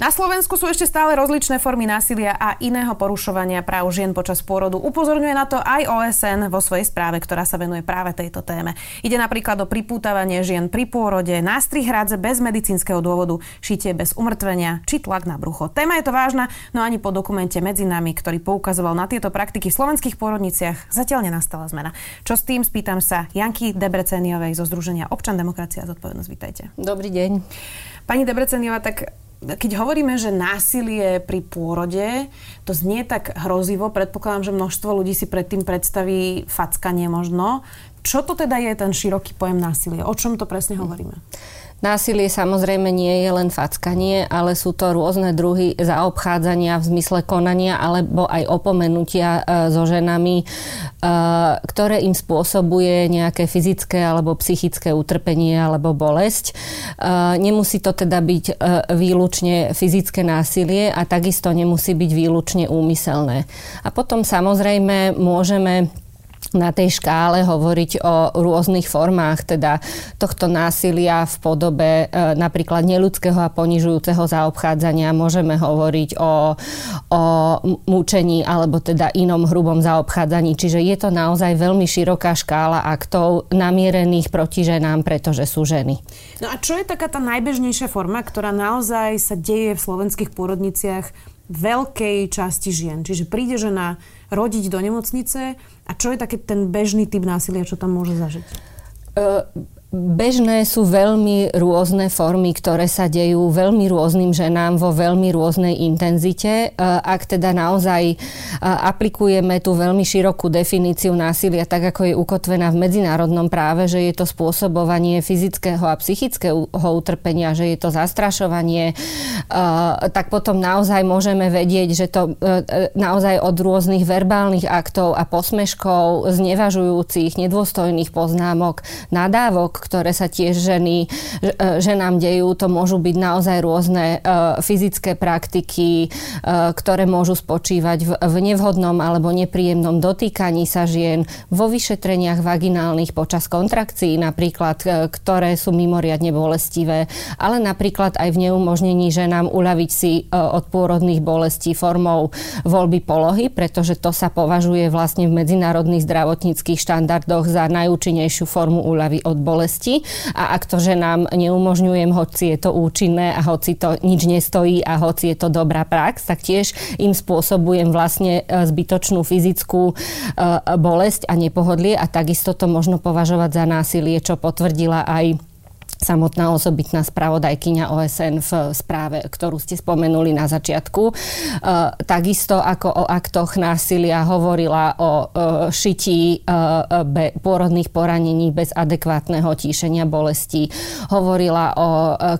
Na Slovensku sú ešte stále rozličné formy násilia a iného porušovania práv žien počas pôrodu. Upozorňuje na to aj OSN vo svojej správe, ktorá sa venuje práve tejto téme. Ide napríklad o pripútavanie žien pri pôrode, nástrih hrádze bez medicínskeho dôvodu, šitie bez umrtvenia či tlak na brucho. Téma je to vážna, no ani po dokumente medzi nami, ktorý poukazoval na tieto praktiky v slovenských pôrodniciach, zatiaľ nenastala zmena. Čo s tým, spýtam sa Janky Debreceniovej zo Združenia Občan demokracia a zodpovednosť. Vítajte. Dobrý deň. Pani Debreceniova, tak keď hovoríme, že násilie pri pôrode, to znie tak hrozivo. Predpokladám, že množstvo ľudí si predtým predstaví fackanie možno. Čo to teda je ten široký pojem násilie? O čom to presne hovoríme? Násilie samozrejme nie je len fackanie, ale sú to rôzne druhy zaobchádzania v zmysle konania alebo aj opomenutia e, so ženami, e, ktoré im spôsobuje nejaké fyzické alebo psychické utrpenie alebo bolesť. E, nemusí to teda byť výlučne fyzické násilie a takisto nemusí byť výlučne úmyselné. A potom samozrejme môžeme na tej škále hovoriť o rôznych formách teda tohto násilia v podobe e, napríklad neludského a ponižujúceho zaobchádzania. Môžeme hovoriť o, o mučení alebo teda inom hrubom zaobchádzaní. Čiže je to naozaj veľmi široká škála aktov namierených proti ženám, pretože sú ženy. No a čo je taká tá najbežnejšia forma, ktorá naozaj sa deje v slovenských pôrodniciach veľkej časti žien? Čiže príde žena rodiť do nemocnice a čo je taký ten bežný typ násilia, čo tam môže zažiť? Uh, Bežné sú veľmi rôzne formy, ktoré sa dejú veľmi rôznym ženám vo veľmi rôznej intenzite. E, ak teda naozaj e, aplikujeme tú veľmi širokú definíciu násilia, tak ako je ukotvená v medzinárodnom práve, že je to spôsobovanie fyzického a psychického utrpenia, že je to zastrašovanie, e, tak potom naozaj môžeme vedieť, že to naozaj od rôznych verbálnych aktov a posmeškov, znevažujúcich, nedôstojných poznámok, nadávok, ktoré sa tiež ženy, e, ženám dejú. To môžu byť naozaj rôzne e, fyzické praktiky, e, ktoré môžu spočívať v nevhodnom alebo nepríjemnom dotýkaní sa žien, vo vyšetreniach vaginálnych počas kontrakcií napríklad, ktoré sú mimoriadne bolestivé, ale napríklad aj v neumožnení ženám uľaviť si od pôrodných bolestí formou voľby polohy, pretože to sa považuje vlastne v medzinárodných zdravotníckých štandardoch za najúčinnejšiu formu úľavy od bolesti bolesti. A ak to, že nám neumožňujem, hoci je to účinné a hoci to nič nestojí a hoci je to dobrá prax, tak tiež im spôsobujem vlastne e, zbytočnú fyzickú e, bolesť a nepohodlie a takisto to možno považovať za násilie, čo potvrdila aj samotná osobitná spravodajkyňa OSN v správe, ktorú ste spomenuli na začiatku. E, takisto ako o aktoch násilia hovorila o e, šití e, pôrodných poranení bez adekvátneho tíšenia bolesti. Hovorila o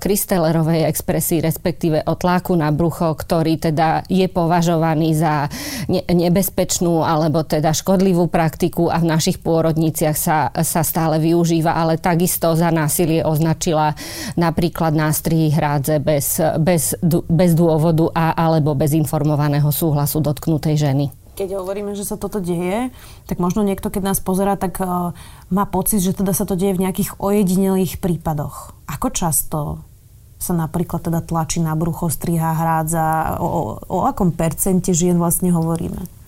krystelerovej expresii, respektíve o tlaku na brucho, ktorý teda je považovaný za nebezpečnú alebo teda škodlivú praktiku a v našich pôrodniciach sa, sa stále využíva, ale takisto za násilie označené označila napríklad nástrihy hrádze bez, bez, bez dôvodu a alebo bez informovaného súhlasu dotknutej ženy keď hovoríme, že sa toto deje, tak možno niekto, keď nás pozera, tak uh, má pocit, že teda sa to deje v nejakých ojedinelých prípadoch. Ako často sa napríklad teda tlačí na brucho, striha, hrádza? O, o, o akom percente žien vlastne hovoríme?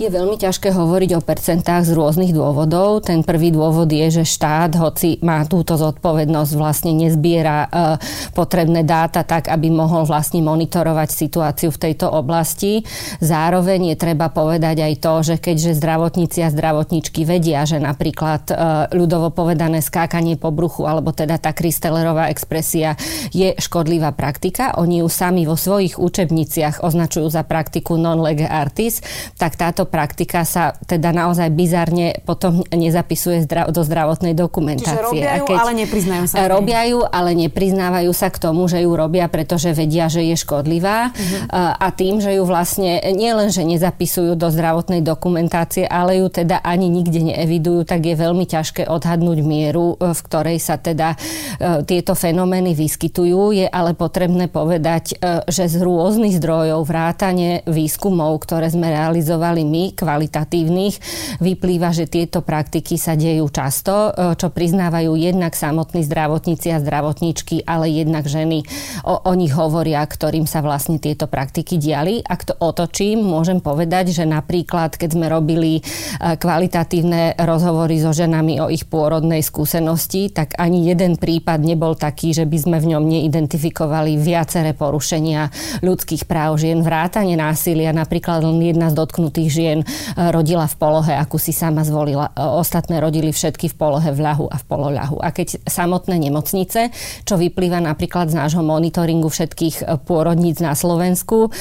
Je veľmi ťažké hovoriť o percentách z rôznych dôvodov. Ten prvý dôvod je, že štát, hoci má túto zodpovednosť, vlastne nezbiera e, potrebné dáta tak, aby mohol vlastne monitorovať situáciu v tejto oblasti. Zároveň je treba povedať aj to, že keďže zdravotníci a zdravotníčky vedia, že napríklad e, ľudovo povedané skákanie po bruchu alebo teda tá krystelerová expresia je škodlivá praktika, oni ju sami vo svojich učebniciach označujú za praktiku non lege artis, tak táto praktika sa teda naozaj bizarne potom nezapisuje do zdravotnej dokumentácie. Čiže robia ju, ale nepriznajú sa. Robia ju, ale nepriznávajú sa k tomu, že ju robia, pretože vedia, že je škodlivá uh-huh. a tým, že ju vlastne nielen, že nezapisujú do zdravotnej dokumentácie, ale ju teda ani nikde neevidujú, tak je veľmi ťažké odhadnúť mieru, e, v ktorej sa teda e, tieto fenomény vyskytujú. Je ale potrebné povedať, e, že z rôznych zdrojov vrátane výskumov, ktoré sme realizovali my, kvalitatívnych, vyplýva, že tieto praktiky sa dejú často, čo priznávajú jednak samotní zdravotníci a zdravotníčky, ale jednak ženy o, o nich hovoria, ktorým sa vlastne tieto praktiky diali. Ak to otočím, môžem povedať, že napríklad, keď sme robili kvalitatívne rozhovory so ženami o ich pôrodnej skúsenosti, tak ani jeden prípad nebol taký, že by sme v ňom neidentifikovali viaceré porušenia ľudských práv žien, vrátanie násilia. Napríklad len jedna z dotknutých žien e, rodila v polohe, akú si sama zvolila. E, ostatné rodili všetky v polohe v ľahu a v poloľahu. A keď samotné nemocnice, čo vyplýva napríklad z nášho monitoringu všetkých e, pôrodníc na Slovensku,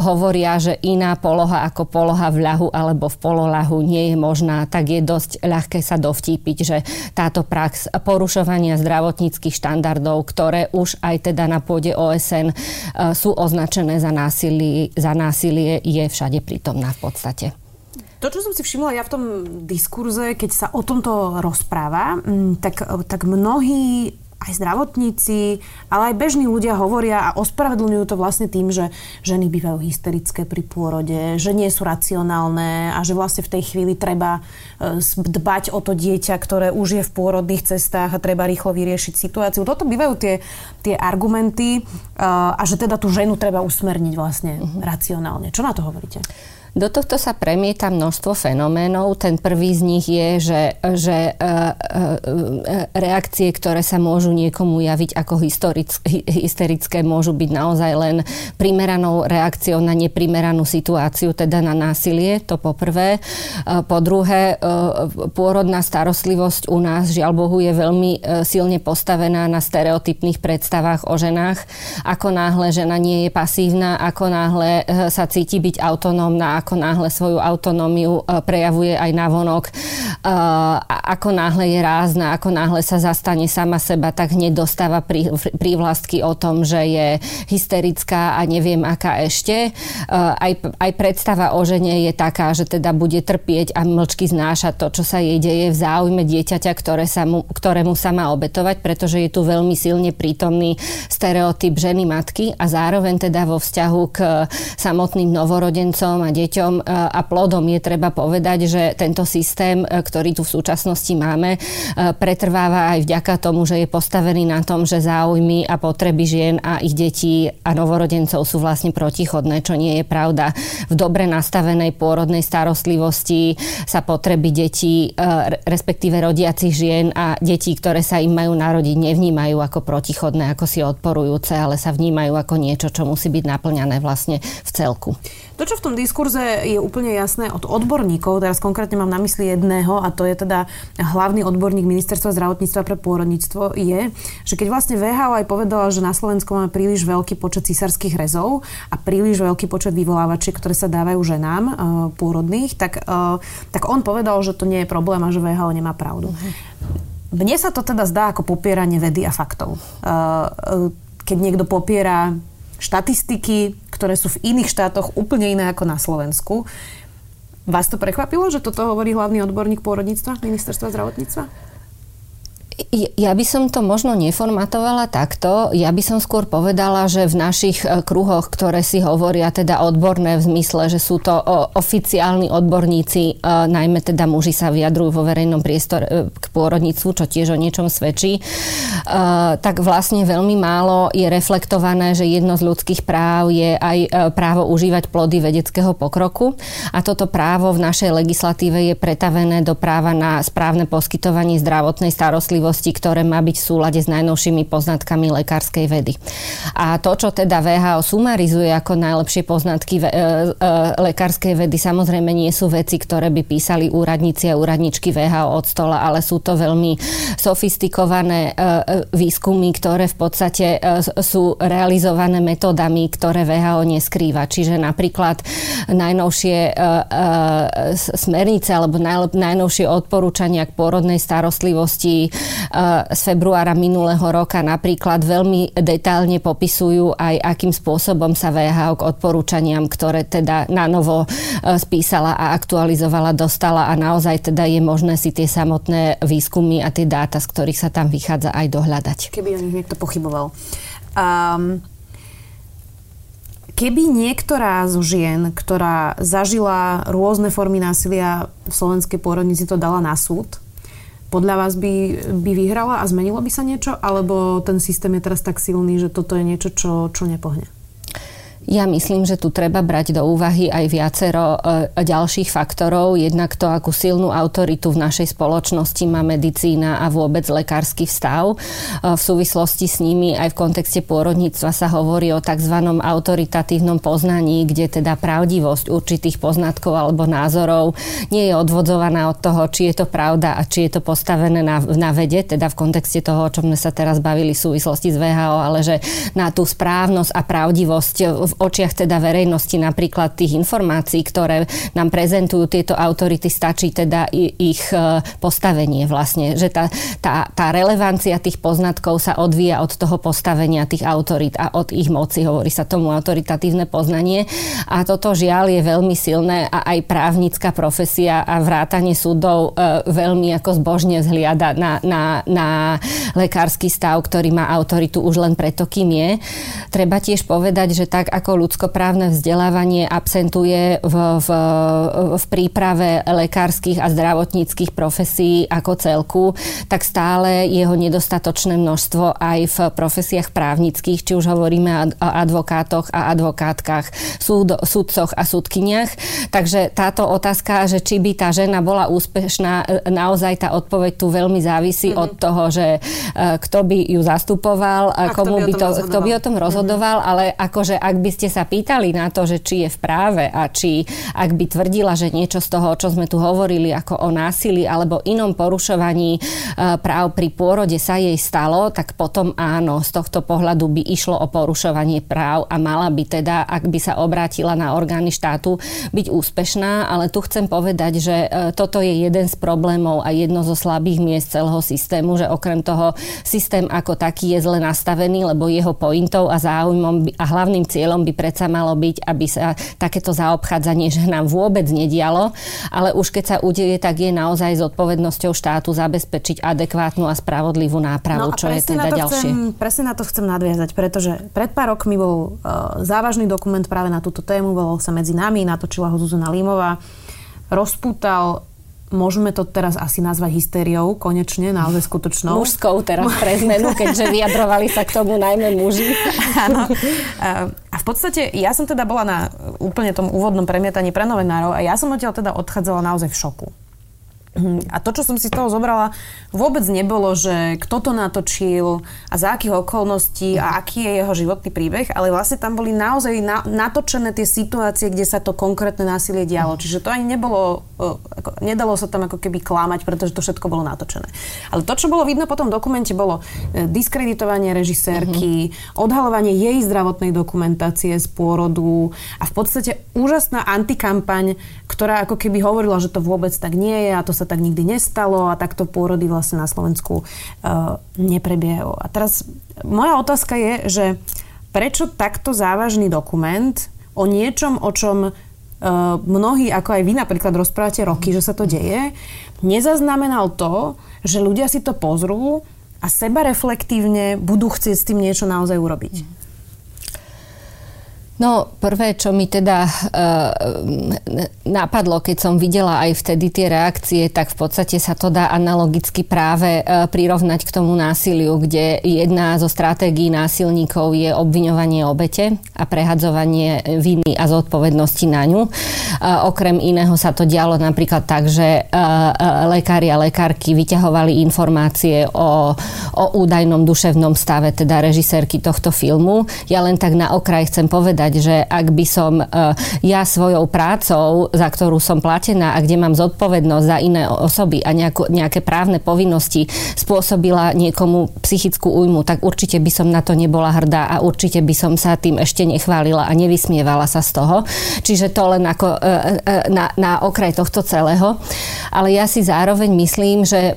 hovoria, že iná poloha ako poloha v ľahu alebo v poloľahu nie je možná, tak je dosť ľahké sa dovtípiť, že táto prax porušovania zdravotníckých štandardov, ktoré už aj teda na pôde OSN sú označené za násilie, za násilie je všade prítomná v podstate. To, čo som si všimla ja v tom diskurze, keď sa o tomto rozpráva, mm, tak, tak mnohí aj zdravotníci, ale aj bežní ľudia hovoria a ospravedlňujú to vlastne tým, že ženy bývajú hysterické pri pôrode, že nie sú racionálne a že vlastne v tej chvíli treba e, dbať o to dieťa, ktoré už je v pôrodných cestách a treba rýchlo vyriešiť situáciu. Toto bývajú tie, tie argumenty e, a že teda tú ženu treba usmerniť vlastne uh-huh. racionálne. Čo na to hovoríte? Do tohto sa premieta množstvo fenoménov. Ten prvý z nich je, že, že e, e, reakcie, ktoré sa môžu niekomu javiť ako hysterické, môžu byť naozaj len primeranou reakciou na neprimeranú situáciu, teda na násilie, to po prvé. E, po druhé, pôrodná starostlivosť u nás, žiaľ Bohu, je veľmi silne postavená na stereotypných predstavách o ženách. Ako náhle žena nie je pasívna, ako náhle sa cíti byť autonómna, ako náhle svoju autonómiu e, prejavuje aj navonok, e, ako náhle je rázna, ako náhle sa zastane sama seba, tak hneď dostáva prívlastky o tom, že je hysterická a neviem aká ešte. E, aj, aj predstava o žene je taká, že teda bude trpieť a mlčky znášať to, čo sa jej deje v záujme dieťaťa, ktoré sa mu, ktorému sa má obetovať, pretože je tu veľmi silne prítomný stereotyp ženy matky a zároveň teda vo vzťahu k samotným novorodencom a deťom dieťaťom e, a plodom je treba povedať, že tento systém, e, ktorý tu v súčasnosti máme, e, pretrváva aj vďaka tomu, že je postavený na tom, že záujmy a potreby žien a ich detí a novorodencov sú vlastne protichodné, čo nie je pravda. V dobre nastavenej pôrodnej starostlivosti sa potreby detí, respektíve rodiacich žien a detí, ktoré sa im majú narodiť, nevnímajú ako protichodné, ako si odporujúce, ale sa vnímajú ako niečo, čo musí byť naplňané vlastne v celku. To, čo v tom diskurze je úplne jasné od odborníkov, teraz konkrétne mám na mysli jedného a to je teda hlavný odborník Ministerstva zdravotníctva pre pôrodníctvo, je, že keď vlastne VHO aj povedala, že na Slovensku máme príliš veľký počet císarských rezov a príliš veľký počet vyvolávačiek, ktoré sa dávajú ženám uh, pôrodných, tak, uh, tak on povedal, že to nie je problém a že VHO nemá pravdu. Mne sa to teda zdá ako popieranie vedy a faktov. Uh, keď niekto popiera štatistiky, ktoré sú v iných štátoch úplne iné ako na Slovensku. Vás to prekvapilo, že toto hovorí hlavný odborník pôrodníctva ministerstva zdravotníctva? Ja by som to možno neformatovala takto. Ja by som skôr povedala, že v našich e, kruhoch, ktoré si hovoria teda odborné v zmysle, že sú to oficiálni odborníci, e, najmä teda muži sa vyjadrujú vo verejnom priestore e, k pôrodníctvu, čo tiež o niečom svedčí, tak vlastne veľmi málo je reflektované, že jedno z ľudských práv je aj právo užívať plody vedeckého pokroku. A toto právo v našej legislatíve je pretavené do práva na správne poskytovanie zdravotnej starostlivosti starostlivosti, ktoré má byť v súlade s najnovšími poznatkami lekárskej vedy. A to, čo teda VHO sumarizuje ako najlepšie poznatky e, e, lekárskej vedy, samozrejme nie sú veci, ktoré by písali úradníci a úradničky VHO od stola, ale sú to veľmi sofistikované výskumy, ktoré v podstate sú realizované metódami, ktoré VHO neskrýva. Čiže napríklad najnovšie smernice alebo najnovšie odporúčania k pôrodnej starostlivosti z februára minulého roka napríklad veľmi detálne popisujú aj, akým spôsobom sa VHO k odporúčaniam, ktoré teda na novo spísala a aktualizovala, dostala a naozaj teda je možné si tie samotné výskumy a tie dáta, z ktorých sa tam vychádza aj dohľadať. Keby o nich niekto pochyboval. Um, Keby niektorá zo žien, ktorá zažila rôzne formy násilia v slovenskej pôrodnici, to dala na súd, podľa vás by, by vyhrala a zmenilo by sa niečo? Alebo ten systém je teraz tak silný, že toto je niečo, čo, čo nepohne? Ja myslím, že tu treba brať do úvahy aj viacero e, ďalších faktorov. Jednak to, akú silnú autoritu v našej spoločnosti má medicína a vôbec lekársky vstav. E, v súvislosti s nimi aj v kontexte pôrodníctva sa hovorí o tzv. autoritatívnom poznaní, kde teda pravdivosť určitých poznatkov alebo názorov nie je odvodzovaná od toho, či je to pravda a či je to postavené na, na vede, teda v kontexte toho, o čom sme sa teraz bavili v súvislosti s VHO, ale že na tú správnosť a pravdivosť v očiach teda verejnosti napríklad tých informácií, ktoré nám prezentujú tieto autority, stačí teda ich e, postavenie vlastne, že tá, tá, tá relevancia tých poznatkov sa odvíja od toho postavenia tých autorít a od ich moci, hovorí sa tomu autoritatívne poznanie a toto žiaľ je veľmi silné a aj právnická profesia a vrátanie súdov e, veľmi ako zbožne zhliada na, na, na lekársky stav, ktorý má autoritu už len preto, kým je. Treba tiež povedať, že tak ako ako ľudskoprávne vzdelávanie absentuje v, v, v príprave lekárskych a zdravotníckých profesí ako celku, tak stále jeho nedostatočné množstvo aj v profesiách právnických, či už hovoríme o advokátoch a advokátkach, súd, súdcoch a súdkyniach. Takže táto otázka, že či by tá žena bola úspešná, naozaj tá odpoveď tu veľmi závisí mm-hmm. od toho, že e, kto by ju zastupoval, a komu by, by to, kto by o tom rozhodoval, mm-hmm. ale akože ak by ste sa pýtali na to, že či je v práve a či ak by tvrdila, že niečo z toho, čo sme tu hovorili ako o násilí alebo inom porušovaní e, práv pri pôrode sa jej stalo, tak potom áno, z tohto pohľadu by išlo o porušovanie práv a mala by teda, ak by sa obrátila na orgány štátu, byť úspešná, ale tu chcem povedať, že e, toto je jeden z problémov a jedno zo slabých miest celého systému, že okrem toho systém ako taký je zle nastavený, lebo jeho pointou a záujmom a hlavným cieľom by predsa malo byť, aby sa takéto zaobchádzanie že nám vôbec nedialo, ale už keď sa udeje, tak je naozaj zodpovednosťou štátu zabezpečiť adekvátnu a spravodlivú nápravu, no čo je teda ďalšie. Chcem, presne na to chcem nadviazať, pretože pred pár rokmi bol uh, závažný dokument práve na túto tému, volal sa Medzi nami, natočila ho Zuzana Límová, rozpútal Môžeme to teraz asi nazvať hystériou, konečne, naozaj skutočnou. Mužskou teraz pre zmenu, keďže vyjadrovali sa k tomu najmä muži. Áno. A v podstate ja som teda bola na úplne tom úvodnom premietaní pre novinárov a ja som odtiaľ teda odchádzala naozaj v šoku. Mhm. A to, čo som si z toho zobrala, vôbec nebolo, že kto to natočil a za akých okolností a aký je jeho životný príbeh, ale vlastne tam boli naozaj na, natočené tie situácie, kde sa to konkrétne násilie dialo. Mhm. Čiže to ani nebolo, ako, nedalo sa tam ako keby klamať, pretože to všetko bolo natočené. Ale to, čo bolo vidno po tom dokumente, bolo e, diskreditovanie režisérky, odhalovanie jej zdravotnej dokumentácie z pôrodu a v podstate úžasná antikampaň, ktorá ako keby hovorila, že to vôbec tak nie je a to sa tak nikdy nestalo a takto pôrody vlastne na Slovensku uh, neprebiehajú. A teraz moja otázka je, že prečo takto závažný dokument o niečom, o čom uh, mnohí, ako aj vy napríklad rozprávate roky, že sa to deje, nezaznamenal to, že ľudia si to pozrú a seba reflektívne budú chcieť s tým niečo naozaj urobiť. No, prvé, čo mi teda e, napadlo, keď som videla aj vtedy tie reakcie, tak v podstate sa to dá analogicky práve e, prirovnať k tomu násiliu, kde jedna zo stratégií násilníkov je obviňovanie obete a prehadzovanie viny a zodpovednosti na ňu. E, okrem iného sa to dialo napríklad tak, že e, e, lekári a lekárky vyťahovali informácie o, o údajnom duševnom stave, teda režisérky tohto filmu. Ja len tak na okraj chcem povedať, povedať, že ak by som e, ja svojou prácou, za ktorú som platená a kde mám zodpovednosť za iné osoby a nejako, nejaké právne povinnosti spôsobila niekomu psychickú újmu, tak určite by som na to nebola hrdá a určite by som sa tým ešte nechválila a nevysmievala sa z toho. Čiže to len ako e, e, na, na okraj tohto celého. Ale ja si zároveň myslím, že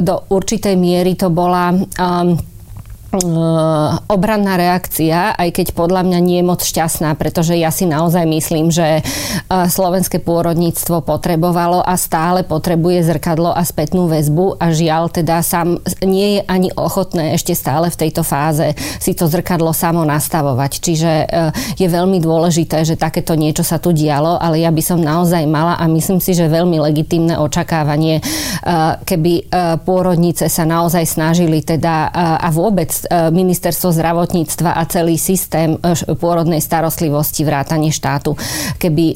do určitej miery to bola um, obranná reakcia, aj keď podľa mňa nie je moc šťastná, pretože ja si naozaj myslím, že eh, slovenské pôrodníctvo potrebovalo a stále potrebuje zrkadlo a spätnú väzbu a žiaľ teda sám nie je ani ochotné ešte stále v tejto fáze si to zrkadlo samo nastavovať. Čiže eh, je veľmi dôležité, že takéto niečo sa tu dialo, ale ja by som naozaj mala a myslím si, že veľmi legitimné očakávanie, keby pôrodnice sa naozaj snažili teda a vôbec ministerstvo zdravotníctva a celý systém e, pôrodnej starostlivosti vrátane štátu. Keby e,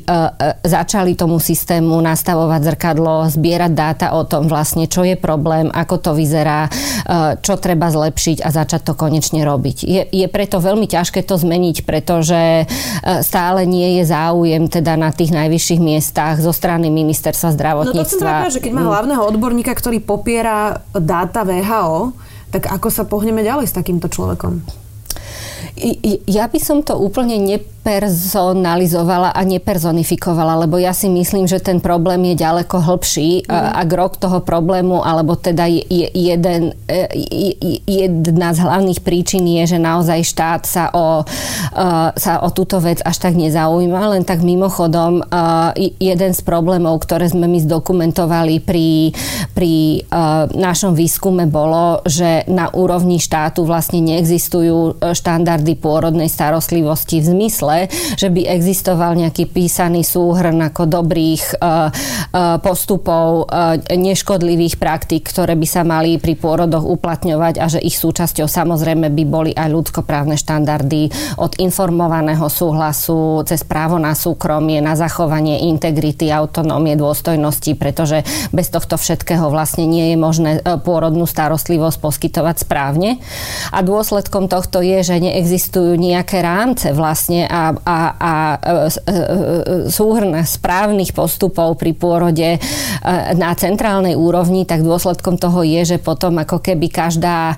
začali tomu systému nastavovať zrkadlo, zbierať dáta o tom vlastne, čo je problém, ako to vyzerá, čo treba zlepšiť a začať to konečne robiť. Je, je preto veľmi ťažké to zmeniť, pretože stále nie je záujem teda na tých najvyšších miestach zo strany ministerstva zdravotníctva. No to som že keď má mm. hlavného odborníka, ktorý popiera dáta VHO, tak ako sa pohneme ďalej s takýmto človekom? Ja by som to úplne ne nepersonalizovala a nepersonifikovala, lebo ja si myslím, že ten problém je ďaleko hlbší mm. a grok toho problému, alebo teda je jeden, e, jedna z hlavných príčin je, že naozaj štát sa o, e, sa o túto vec až tak nezaujíma. Len tak mimochodom, e, jeden z problémov, ktoré sme my zdokumentovali pri, pri našom výskume bolo, že na úrovni štátu vlastne neexistujú štandardy pôrodnej starostlivosti v zmysle, že by existoval nejaký písaný súhrn ako dobrých e, e, postupov, e, neškodlivých praktík, ktoré by sa mali pri pôrodoch uplatňovať a že ich súčasťou samozrejme by boli aj ľudskoprávne štandardy od informovaného súhlasu cez právo na súkromie, na zachovanie integrity, autonómie, dôstojnosti, pretože bez tohto všetkého vlastne nie je možné pôrodnú starostlivosť poskytovať správne. A dôsledkom tohto je, že neexistujú nejaké rámce vlastne a a, a, e, e, e, súhrn správnych postupov pri pôrode na centrálnej úrovni, tak dôsledkom toho je, že potom ako keby každá,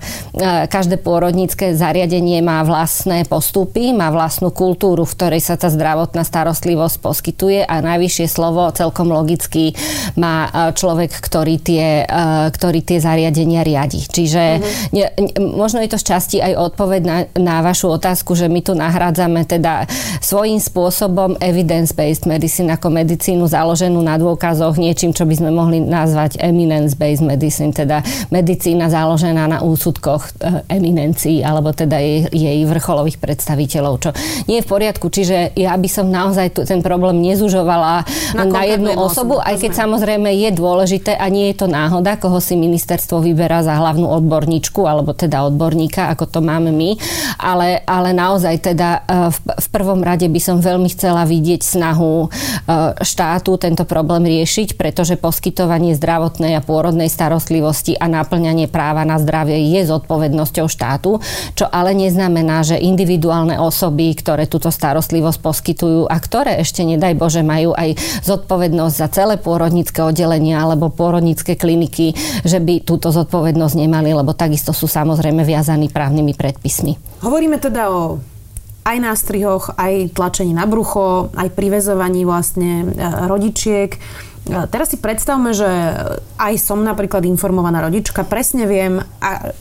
každé pôrodnícke zariadenie má vlastné postupy, má vlastnú kultúru, v ktorej sa tá zdravotná starostlivosť poskytuje a najvyššie slovo celkom logicky má človek, ktorý tie, ktorý tie zariadenia riadi. Čiže mm-hmm. ne, možno je to z časti aj odpoveď na, na vašu otázku, že my tu nahrádzame teda svojím spôsobom evidence-based medicine ako medicínu založenú na dôkazoch niečím, čo by sme mohli nazvať eminence-based medicine, teda medicína založená na úsudkoch eh, eminencií alebo teda jej, jej vrcholových predstaviteľov, čo nie je v poriadku. Čiže ja by som naozaj ten problém nezužovala na, na jednu osobu, aj keď samozrejme je dôležité a nie je to náhoda, koho si ministerstvo vyberá za hlavnú odborníčku alebo teda odborníka, ako to máme my, ale, ale naozaj teda eh, v, v prvom rade by som veľmi chcela vidieť snahu e, štátu tento problém riešiť, pretože poskytovanie zdravotnej a pôrodnej starostlivosti a naplňanie práva na zdravie je zodpovednosťou štátu, čo ale neznamená, že individuálne osoby, ktoré túto starostlivosť poskytujú a ktoré ešte nedaj Bože majú aj zodpovednosť za celé pôrodnícke oddelenia alebo pôrodnícke kliniky, že by túto zodpovednosť nemali, lebo takisto sú samozrejme viazaní právnymi predpismi. Hovoríme teda o aj na strihoch, aj tlačení na brucho, aj privezovaní vlastne e, rodičiek. E, teraz si predstavme, že aj som napríklad informovaná rodička, presne viem,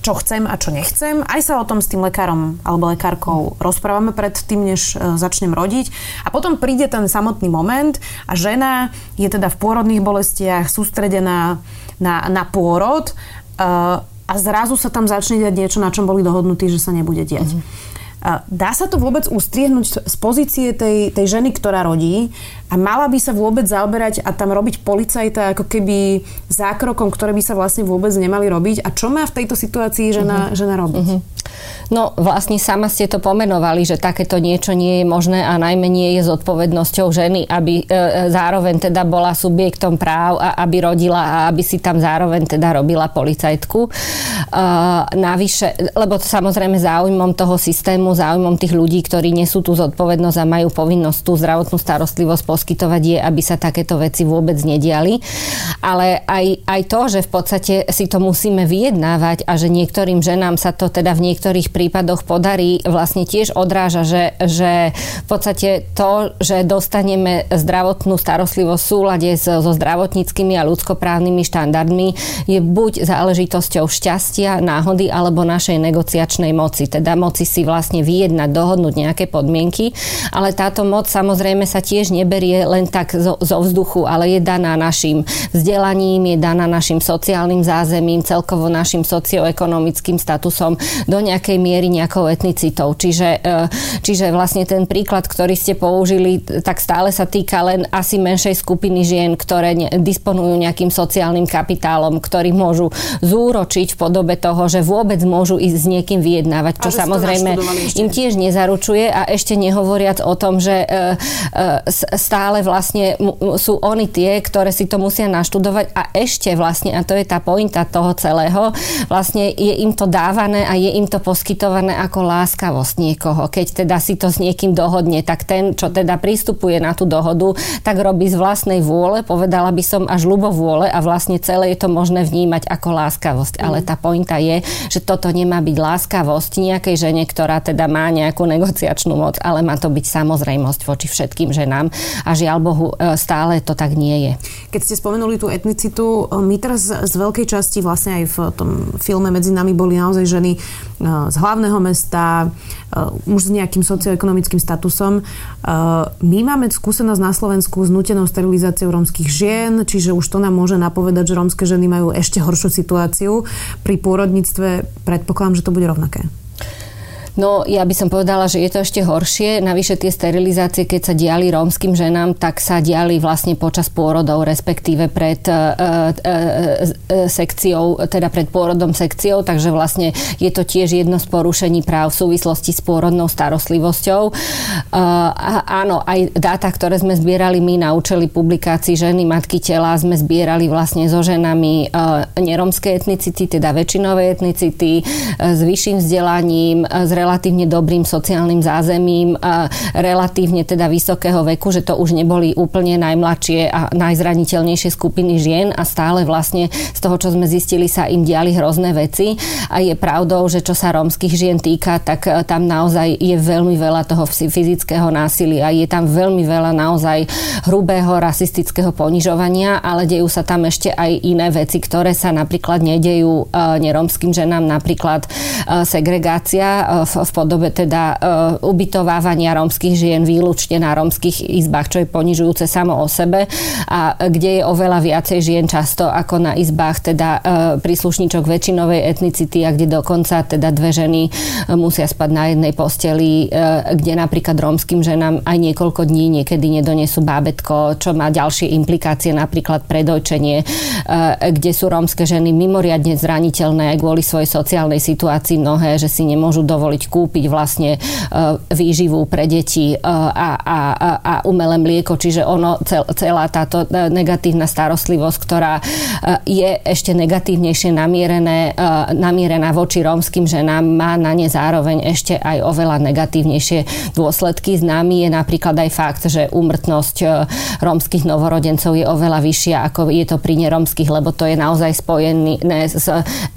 čo chcem a čo nechcem. Aj sa o tom s tým lekárom alebo lekárkou rozprávame pred tým, než e, začnem rodiť. A potom príde ten samotný moment a žena je teda v pôrodných bolestiach sústredená na, na pôrod a zrazu sa tam začne diať niečo, na čom boli dohodnutí, že sa nebude diať. Mm-hmm. Dá sa to vôbec ustriehnúť z pozície tej, tej ženy, ktorá rodí a mala by sa vôbec zaoberať a tam robiť policajta ako keby zákrokom, ktoré by sa vlastne vôbec nemali robiť. A čo má v tejto situácii žena, uh-huh. žena robiť? Uh-huh. No vlastne sama ste to pomenovali, že takéto niečo nie je možné a najmä nie je zodpovednosťou ženy, aby e, e, zároveň teda bola subjektom práv a aby rodila a aby si tam zároveň teda robila policajtku. E, navyše, lebo to samozrejme záujmom toho systému, záujmom tých ľudí, ktorí nesú tú zodpovednosť a majú povinnosť tú zdravotnú starostlivosť poskytovať je, aby sa takéto veci vôbec nediali. Ale aj, aj to, že v podstate si to musíme vyjednávať a že niektorým ženám sa to teda v niektorých prípadoch podarí, vlastne tiež odráža, že, že v podstate to, že dostaneme zdravotnú starostlivosť v súlade so, so zdravotníckými a ľudskoprávnymi štandardmi je buď záležitosťou šťastia, náhody alebo našej negociačnej moci. Teda moci si vlastne vyjednať, dohodnúť nejaké podmienky, ale táto moc samozrejme sa tiež neberie len tak zo, zo vzduchu, ale je daná našim vzdelaním, je daná našim sociálnym zázemím, celkovo našim socioekonomickým statusom do nejakej miery nejakou etnicitou. Čiže, e, čiže vlastne ten príklad, ktorý ste použili, tak stále sa týka len asi menšej skupiny žien, ktoré disponujú nejakým sociálnym kapitálom, ktorý môžu zúročiť v podobe toho, že vôbec môžu ísť s niekým vyjednávať, čo samozrejme im tiež nezaručuje. A ešte nehovoriac o tom, že e, e, stále vlastne sú oni tie, ktoré si to musia naštudovať. A ešte vlastne, a to je tá pointa toho celého, vlastne je im to dávané a je im to poskytované ako láskavosť niekoho. Keď teda si to s niekým dohodne, tak ten, čo teda pristupuje na tú dohodu, tak robí z vlastnej vôle, povedala by som až ľubovôle a vlastne celé je to možné vnímať ako láskavosť. Mm. Ale tá pointa je, že toto nemá byť láskavosť nejakej žene, ktorá teda má nejakú negociačnú moc, ale má to byť samozrejmosť voči všetkým ženám. A žiaľ Bohu, e, stále to tak nie je. Keď ste spomenuli tú etnicitu, e, my teraz z veľkej časti vlastne aj v tom filme medzi nami boli naozaj ženy z hlavného mesta, uh, už s nejakým socioekonomickým statusom. Uh, my máme skúsenosť na Slovensku s nutenou sterilizáciou rómskych žien, čiže už to nám môže napovedať, že rómske ženy majú ešte horšiu situáciu. Pri pôrodníctve predpokladám, že to bude rovnaké. No ja by som povedala, že je to ešte horšie. Navyše tie sterilizácie, keď sa diali rómskym ženám, tak sa diali vlastne počas pôrodov, respektíve pred e, e, e, sekciou, teda pred pôrodom sekciou, takže vlastne je to tiež jedno z porušení práv v súvislosti s pôrodnou starostlivosťou. E, áno, aj dáta, ktoré sme zbierali my na účely publikácií ženy, matky tela, sme zbierali vlastne so ženami e, neromskej etnicity, teda väčšinovej etnicity, e, s vyšším vzdelaním, e, relatívne dobrým sociálnym zázemím, relatívne teda vysokého veku, že to už neboli úplne najmladšie a najzraniteľnejšie skupiny žien a stále vlastne z toho, čo sme zistili, sa im diali hrozné veci. A je pravdou, že čo sa rómskych žien týka, tak e, tam naozaj je veľmi veľa toho fyzického násilia, je tam veľmi veľa naozaj hrubého rasistického ponižovania, ale dejú sa tam ešte aj iné veci, ktoré sa napríklad nedejú e, neromským ženám, napríklad e, segregácia v podobe teda uh, ubytovávania rómskych žien výlučne na rómskych izbách, čo je ponižujúce samo o sebe. A kde je oveľa viacej žien často ako na izbách teda uh, príslušníčok väčšinovej etnicity a kde dokonca teda dve ženy uh, musia spať na jednej posteli, uh, kde napríklad rómskym ženám aj niekoľko dní niekedy nedonesú bábetko, čo má ďalšie implikácie, napríklad predojčenie, kde sú rómske ženy mimoriadne zraniteľné aj kvôli svojej sociálnej situácii mnohé, že si nemôžu dovoliť dovoliť kúpiť vlastne e, výživu pre deti e, a, a, a umelé mlieko, čiže ono, cel, celá táto e, negatívna starostlivosť, ktorá je ešte negatívnejšie namierené, namierená voči rómskym ženám, má na ne zároveň ešte aj oveľa negatívnejšie dôsledky. Známy je napríklad aj fakt, že úmrtnosť rómskych novorodencov je oveľa vyššia, ako je to pri neromských, lebo to je naozaj spojené s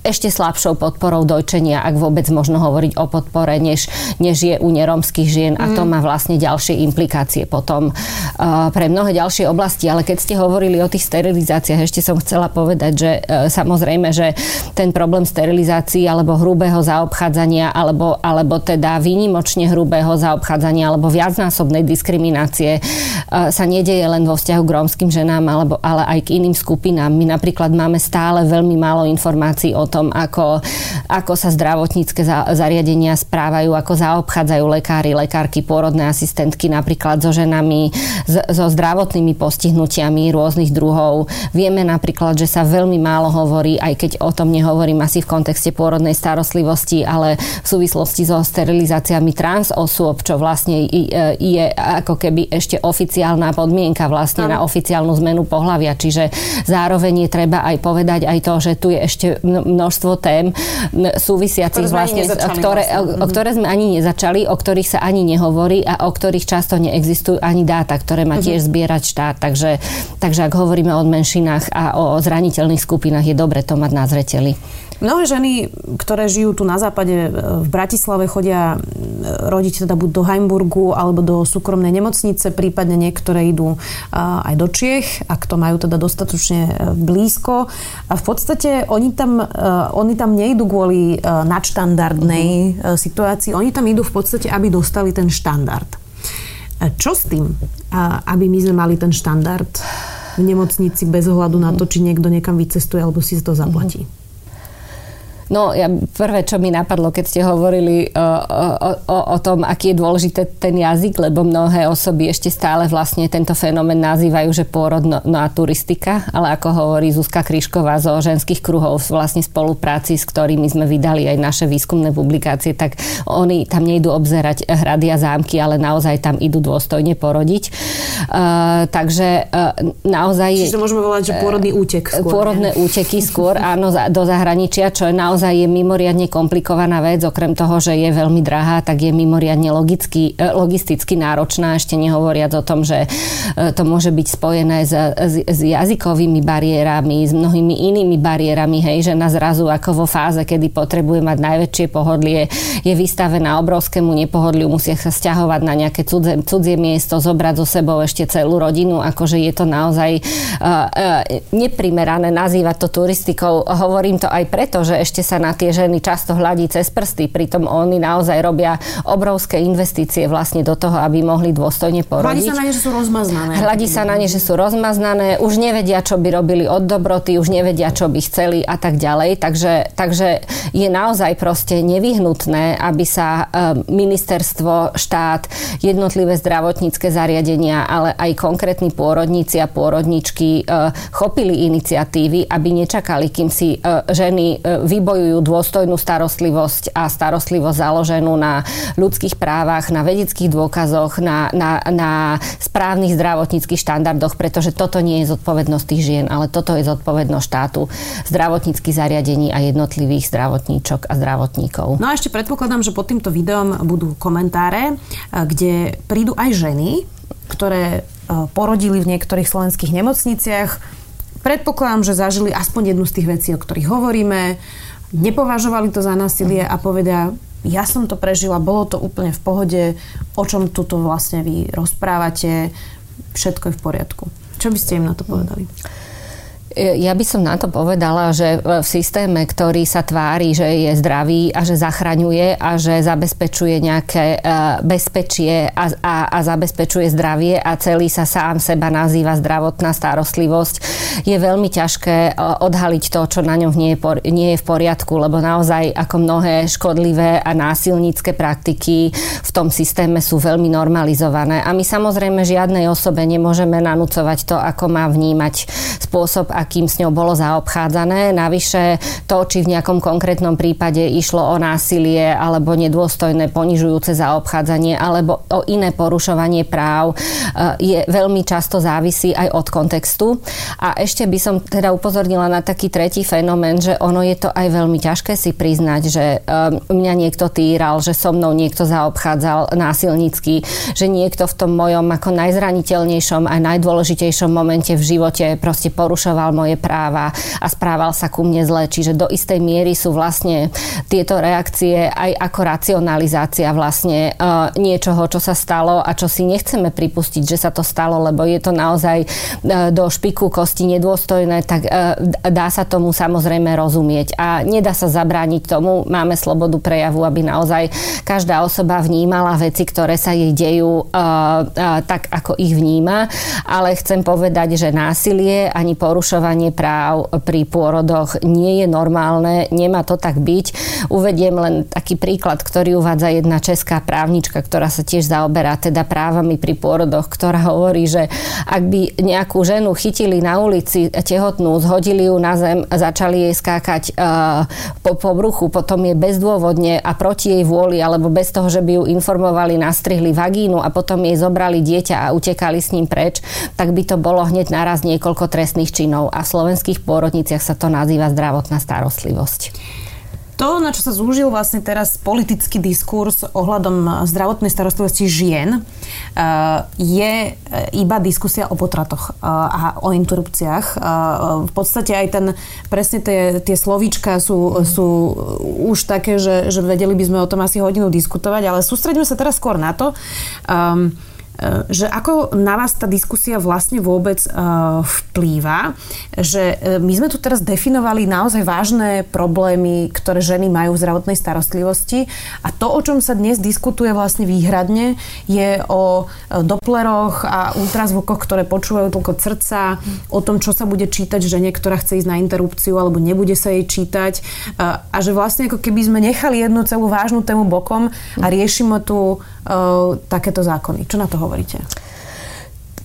ešte slabšou podporou dojčenia, ak vôbec možno hovoriť o podpore podpore, než, než je u neromských žien a to mm. má vlastne ďalšie implikácie potom uh, pre mnohé ďalšie oblasti. Ale keď ste hovorili o tých sterilizáciách, ešte som chcela povedať, že uh, samozrejme, že ten problém sterilizácií alebo hrubého zaobchádzania alebo, alebo teda výnimočne hrubého zaobchádzania alebo viacnásobnej diskriminácie uh, sa nedeje len vo vzťahu k rómskym ženám alebo, ale aj k iným skupinám. My napríklad máme stále veľmi málo informácií o tom, ako, ako sa zdravotnícke zariadenia správajú, ako zaobchádzajú lekári, lekárky, pôrodné asistentky napríklad so ženami, so zdravotnými postihnutiami rôznych druhov. Vieme napríklad, že sa veľmi málo hovorí, aj keď o tom nehovorím asi v kontexte pôrodnej starostlivosti, ale v súvislosti so sterilizáciami trans osôb, čo vlastne je ako keby ešte oficiálna podmienka vlastne na oficiálnu zmenu pohľavia. Čiže zároveň je treba aj povedať aj to, že tu je ešte množstvo tém súvisiacich vlastne, ktoré, vlastne. O, o ktoré sme ani nezačali, o ktorých sa ani nehovorí a o ktorých často neexistujú ani dáta, ktoré má tiež mhm. zbierať štát. Takže, takže ak hovoríme o menšinách a o zraniteľných skupinách, je dobre to mať na zreteli. Mnohé ženy, ktoré žijú tu na západe v Bratislave, chodia rodiť teda buď do Heimburgu alebo do súkromnej nemocnice, prípadne niektoré idú aj do Čiech, ak to majú teda dostatočne e, blízko. A v podstate oni tam, e, oni tam nejdú kvôli e, nadštandardnej situácii, oni tam idú v podstate, aby dostali ten štandard. Čo s tým, aby my sme mali ten štandard v nemocnici bez ohľadu na to, či niekto niekam vycestuje alebo si to zaplatí? Uh-huh. No, ja, prvé, čo mi napadlo, keď ste hovorili o, o, o, o tom, aký je dôležité ten jazyk, lebo mnohé osoby ešte stále vlastne tento fenomén nazývajú, že pôrod no, no turistika, ale ako hovorí Zuzka Kryšková zo ženských kruhov vlastne spolupráci, s ktorými sme vydali aj naše výskumné publikácie, tak oni tam nejdú obzerať hrady a zámky, ale naozaj tam idú dôstojne porodiť. Uh, takže uh, naozaj... Čiže môžeme volať, že pôrodný útek skôr. Pôrodné ne? úteky skôr, áno, do zahraničia, čo je naozaj naozaj je mimoriadne komplikovaná vec, okrem toho, že je veľmi drahá, tak je mimoriadne logicky, e, logisticky náročná, ešte nehovoriac o tom, že e, to môže byť spojené s, s, s jazykovými bariérami, s mnohými inými bariérami, hej, že na zrazu ako vo fáze, kedy potrebuje mať najväčšie pohodlie, je vystavená obrovskému nepohodliu, musia sa stiahovať na nejaké cudzie, cudzie miesto, zobrať so sebou ešte celú rodinu, akože je to naozaj uh, uh, neprimerané nazývať to turistikou. Hovorím to aj preto, že ešte sa na tie ženy často hľadí cez prsty, pritom oni naozaj robia obrovské investície vlastne do toho, aby mohli dôstojne porodiť. Hľadí sa na ne, že sú rozmaznané. Hľadí sa na ne, že sú rozmaznané, už nevedia, čo by robili od dobroty, už nevedia, čo by chceli a tak ďalej. Takže, takže je naozaj proste nevyhnutné, aby sa e, ministerstvo, štát, jednotlivé zdravotnícke zariadenia, ale aj konkrétni pôrodníci a pôrodničky e, chopili iniciatívy, aby nečakali, kým si e, ženy vybojujú vybojujú dôstojnú starostlivosť a starostlivosť založenú na ľudských právach, na vedeckých dôkazoch, na, na, na správnych zdravotníckých štandardoch, pretože toto nie je zodpovednosť tých žien, ale toto je zodpovednosť štátu, zdravotníckých zariadení a jednotlivých zdravotníčok a zdravotníkov. No a ešte predpokladám, že pod týmto videom budú komentáre, kde prídu aj ženy, ktoré porodili v niektorých slovenských nemocniciach. Predpokladám, že zažili aspoň jednu z tých vecí, o ktorých hovoríme nepovažovali to za násilie a povedia, ja som to prežila, bolo to úplne v pohode, o čom tuto vlastne vy rozprávate, všetko je v poriadku. Čo by ste im na to povedali? Mm. Ja by som na to povedala, že v systéme, ktorý sa tvári, že je zdravý a že zachraňuje a že zabezpečuje nejaké e, bezpečie a, a, a zabezpečuje zdravie a celý sa sám seba nazýva zdravotná starostlivosť, je veľmi ťažké e, odhaliť to, čo na ňom nie je, nie je v poriadku, lebo naozaj ako mnohé škodlivé a násilnícke praktiky v tom systéme sú veľmi normalizované. A my samozrejme žiadnej osobe nemôžeme nanúcovať to, ako má vnímať spôsob, akým s ňou bolo zaobchádzané. Navyše to, či v nejakom konkrétnom prípade išlo o násilie alebo nedôstojné ponižujúce zaobchádzanie alebo o iné porušovanie práv, e, je veľmi často závisí aj od kontextu. A ešte by som teda upozornila na taký tretí fenomén, že ono je to aj veľmi ťažké si priznať, že e, mňa niekto týral, že so mnou niekto zaobchádzal násilnícky, že niekto v tom mojom ako najzraniteľnejšom a najdôležitejšom momente v živote proste porušoval moje práva a správal sa ku mne zle. Čiže do istej miery sú vlastne tieto reakcie aj ako racionalizácia vlastne uh, niečoho, čo sa stalo a čo si nechceme pripustiť, že sa to stalo, lebo je to naozaj uh, do špiku kosti nedôstojné, tak uh, dá sa tomu samozrejme rozumieť. A nedá sa zabrániť tomu, máme slobodu prejavu, aby naozaj každá osoba vnímala veci, ktoré sa jej dejú tak, ako ich vníma. Ale chcem povedať, že násilie ani porušovanie porušovanie práv pri pôrodoch nie je normálne, nemá to tak byť. Uvediem len taký príklad, ktorý uvádza jedna česká právnička, ktorá sa tiež zaoberá teda právami pri pôrodoch, ktorá hovorí, že ak by nejakú ženu chytili na ulici tehotnú, zhodili ju na zem, začali jej skákať uh, po, po potom je bezdôvodne a proti jej vôli, alebo bez toho, že by ju informovali, nastrihli vagínu a potom jej zobrali dieťa a utekali s ním preč, tak by to bolo hneď naraz niekoľko trestných činov a slovenských pôrodniciach sa to nazýva zdravotná starostlivosť. To, na čo sa zúžil vlastne teraz politický diskurs ohľadom zdravotnej starostlivosti žien, eh, je eh, iba diskusia o potratoch eh, a o interrupciách. V podstate aj ten, presne tie, tie slovíčka sú, sú už také, že, že vedeli by sme o tom asi hodinu diskutovať, ale sústredíme sa teraz skôr na to, um, E, že ako na vás tá diskusia vlastne vôbec uh, vplýva, že uh, my sme tu teraz definovali naozaj vážne problémy, ktoré ženy majú v zdravotnej starostlivosti. A to, o čom sa dnes diskutuje vlastne výhradne, je o dopleroch a ultrazvukoch, ktoré počúvajú toľko srdca, o tom, čo sa bude čítať žene, ktorá chce ísť na interrupciu alebo nebude sa jej čítať. Uh, a že vlastne ako keby sme nechali jednu celú vážnu tému bokom a riešime tu takéto zákony. Čo na to hovoríte?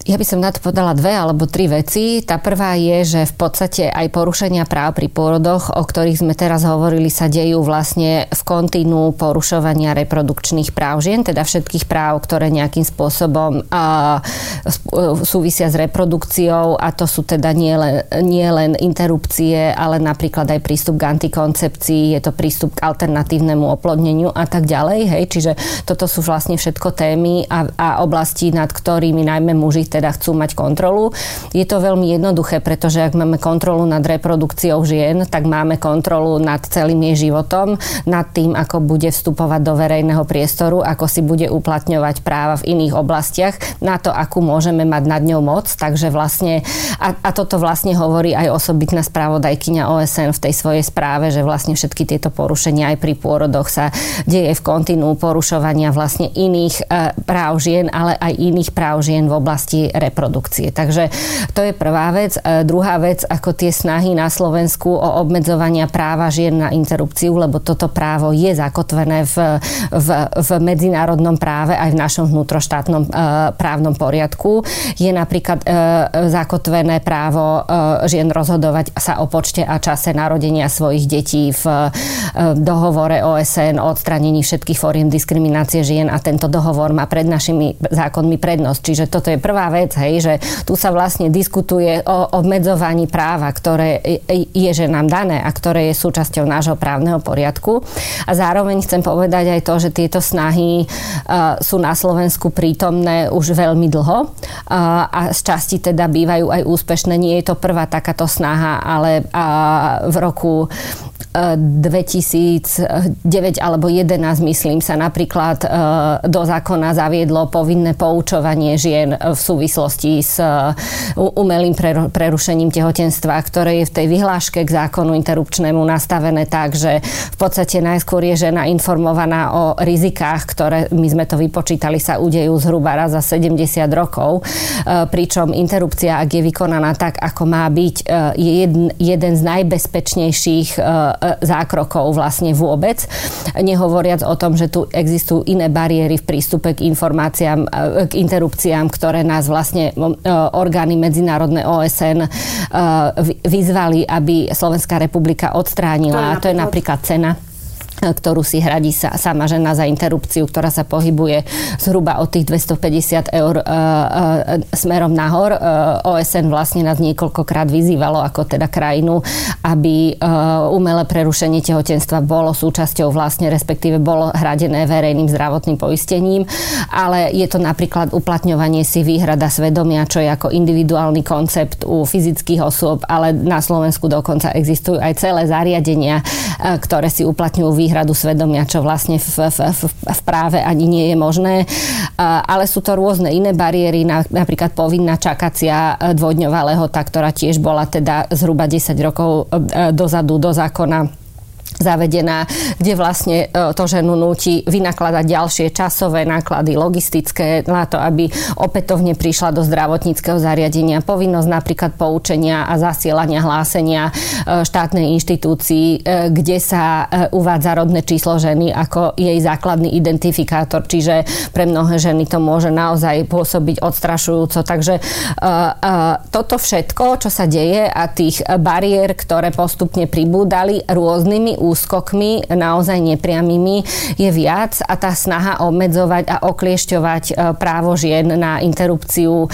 Ja by som na to podala dve alebo tri veci. Tá prvá je, že v podstate aj porušenia práv pri pôrodoch, o ktorých sme teraz hovorili, sa dejú vlastne v kontinu porušovania reprodukčných práv žien, teda všetkých práv, ktoré nejakým spôsobom a, súvisia s reprodukciou a to sú teda nie len, nie len interrupcie, ale napríklad aj prístup k antikoncepcii, je to prístup k alternatívnemu oplodneniu a tak ďalej. Hej? Čiže toto sú vlastne všetko témy a, a oblasti, nad ktorými najmä muži teda chcú mať kontrolu. Je to veľmi jednoduché, pretože ak máme kontrolu nad reprodukciou žien, tak máme kontrolu nad celým jej životom, nad tým, ako bude vstupovať do verejného priestoru, ako si bude uplatňovať práva v iných oblastiach, na to, akú môžeme mať nad ňou moc. Takže vlastne, a, a toto vlastne hovorí aj osobitná správodajkyňa OSN v tej svojej správe, že vlastne všetky tieto porušenia aj pri pôrodoch sa deje v kontinú porušovania vlastne iných e, práv žien, ale aj iných práv žien v oblasti reprodukcie. Takže to je prvá vec. E, druhá vec, ako tie snahy na Slovensku o obmedzovania práva žien na interrupciu, lebo toto právo je zakotvené v, v, v medzinárodnom práve aj v našom vnútroštátnom e, právnom poriadku. Je napríklad e, zakotvené právo žien rozhodovať sa o počte a čase narodenia svojich detí v dohovore OSN o odstranení všetkých fóriem diskriminácie žien a tento dohovor má pred našimi zákonmi prednosť. Čiže toto je prvá vec hej, že tu sa vlastne diskutuje o obmedzovaní práva, ktoré je že nám dané a ktoré je súčasťou nášho právneho poriadku. A zároveň chcem povedať aj to, že tieto snahy uh, sú na Slovensku prítomné už veľmi dlho uh, a z časti teda bývajú aj úspešné. Nie je to prvá takáto snaha, ale uh, v roku 2009 alebo 11, myslím sa, napríklad e, do zákona zaviedlo povinné poučovanie žien v súvislosti s e, umelým prerušením tehotenstva, ktoré je v tej vyhláške k zákonu interrupčnému nastavené tak, že v podstate najskôr je žena informovaná o rizikách, ktoré my sme to vypočítali, sa udejú zhruba raz za 70 rokov, e, pričom interrupcia, ak je vykonaná tak, ako má byť, je jeden, jeden z najbezpečnejších zákrokov vlastne vôbec. Nehovoriac o tom, že tu existujú iné bariéry v prístupe k informáciám, e, k interrupciám, ktoré nás vlastne e, orgány medzinárodné OSN e, vyzvali, aby Slovenská republika odstránila. To je, to je napríklad cena ktorú si hradí sa, sama žena za interrupciu, ktorá sa pohybuje zhruba od tých 250 eur e, e, smerom nahor. E, OSN vlastne nás niekoľkokrát vyzývalo ako teda krajinu, aby e, umelé prerušenie tehotenstva bolo súčasťou vlastne, respektíve bolo hradené verejným zdravotným poistením, ale je to napríklad uplatňovanie si výhrada svedomia, čo je ako individuálny koncept u fyzických osôb, ale na Slovensku dokonca existujú aj celé zariadenia, e, ktoré si uplatňujú výhradu výhradu svedomia, čo vlastne v, v, v, v práve ani nie je možné. Ale sú to rôzne iné bariéry, napríklad povinná čakacia e, dvojdňová lehota, ktorá tiež bola teda zhruba 10 rokov e, dozadu do zákona zavedená, kde vlastne e, to ženu núti vynakladať ďalšie časové náklady, logistické, na to, aby opätovne prišla do zdravotníckého zariadenia. Povinnosť napríklad poučenia a zasielania hlásenia e, štátnej inštitúcii, e, kde sa uvádza rodné číslo ženy ako jej základný identifikátor. Čiže pre mnohé ženy to môže naozaj pôsobiť odstrašujúco. Takže toto všetko, čo sa deje a tých bariér, ktoré postupne pribúdali rôznymi úskokmi, naozaj nepriamými, je viac a tá snaha obmedzovať a okliešťovať e, právo žien na interrupciu,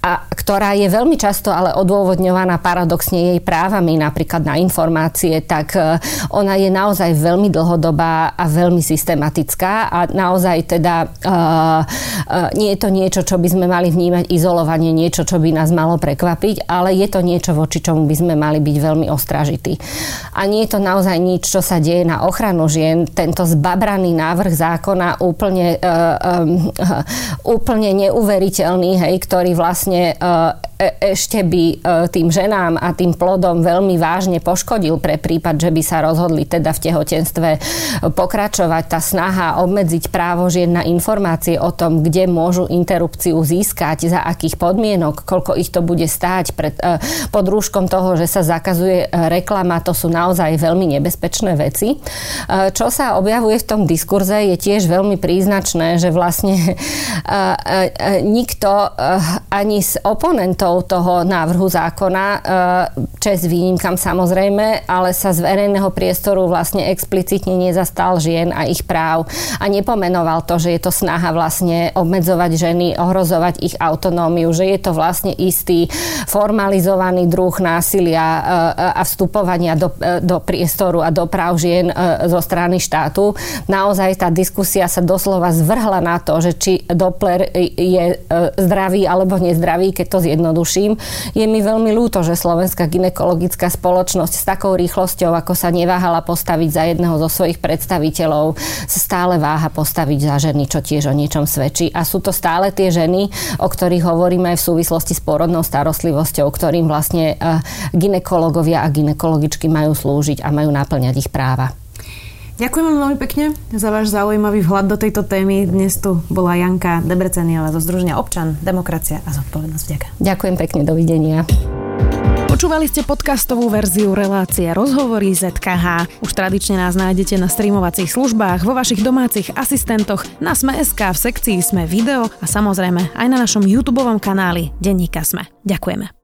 a, ktorá je veľmi často ale odôvodňovaná paradoxne jej právami, napríklad na informácie, tak e, ona je naozaj veľmi dlhodobá a veľmi systematická a naozaj teda uh, uh, nie je to niečo, čo by sme mali vnímať izolovanie, niečo, čo by nás malo prekvapiť, ale je to niečo, voči čomu by sme mali byť veľmi ostražití. A nie je to naozaj nič, čo sa deje na ochranu žien. Tento zbabraný návrh zákona úplne, uh, um, uh, úplne neuveriteľný, hej, ktorý vlastne uh, E, ešte by e, tým ženám a tým plodom veľmi vážne poškodil pre prípad, že by sa rozhodli teda v tehotenstve pokračovať. Tá snaha obmedziť právo žien na informácie o tom, kde môžu interrupciu získať, za akých podmienok, koľko ich to bude stáť pred, e, pod rúškom toho, že sa zakazuje reklama, to sú naozaj veľmi nebezpečné veci. Čo sa objavuje v tom diskurze je tiež veľmi príznačné, že vlastne nikto ani z oponentov autorov toho návrhu zákona, e, čes výnimkam samozrejme, ale sa z verejného priestoru vlastne explicitne nezastal žien a ich práv a nepomenoval to, že je to snaha vlastne obmedzovať ženy, ohrozovať ich autonómiu, že je to vlastne istý formalizovaný druh násilia e, a vstupovania do, e, do priestoru a do práv žien zo strany štátu. Naozaj tá diskusia sa doslova zvrhla na to, že či Doppler je zdravý alebo nezdravý, keď to zjednodušuje zjednoduším. Je mi veľmi ľúto, že slovenská ginekologická spoločnosť s takou rýchlosťou, ako sa neváhala postaviť za jedného zo svojich predstaviteľov, stále váha postaviť za ženy, čo tiež o niečom svedčí. A sú to stále tie ženy, o ktorých hovoríme aj v súvislosti s porodnou starostlivosťou, ktorým vlastne eh, ginekologovia a ginekologičky majú slúžiť a majú naplňať ich práva. Ďakujem vám veľmi pekne za váš zaujímavý vhľad do tejto témy. Dnes tu bola Janka Debreceniová zo Združenia Občan, Demokracia a zodpovednosť. Ďakujem. Ďakujem pekne, dovidenia. Počúvali ste podcastovú verziu relácie Rozhovory ZKH. Už tradične nás nájdete na streamovacích službách, vo vašich domácich asistentoch, na Sme.sk, v sekcii Sme video a samozrejme aj na našom YouTube kanáli Denníka Sme. Ďakujeme.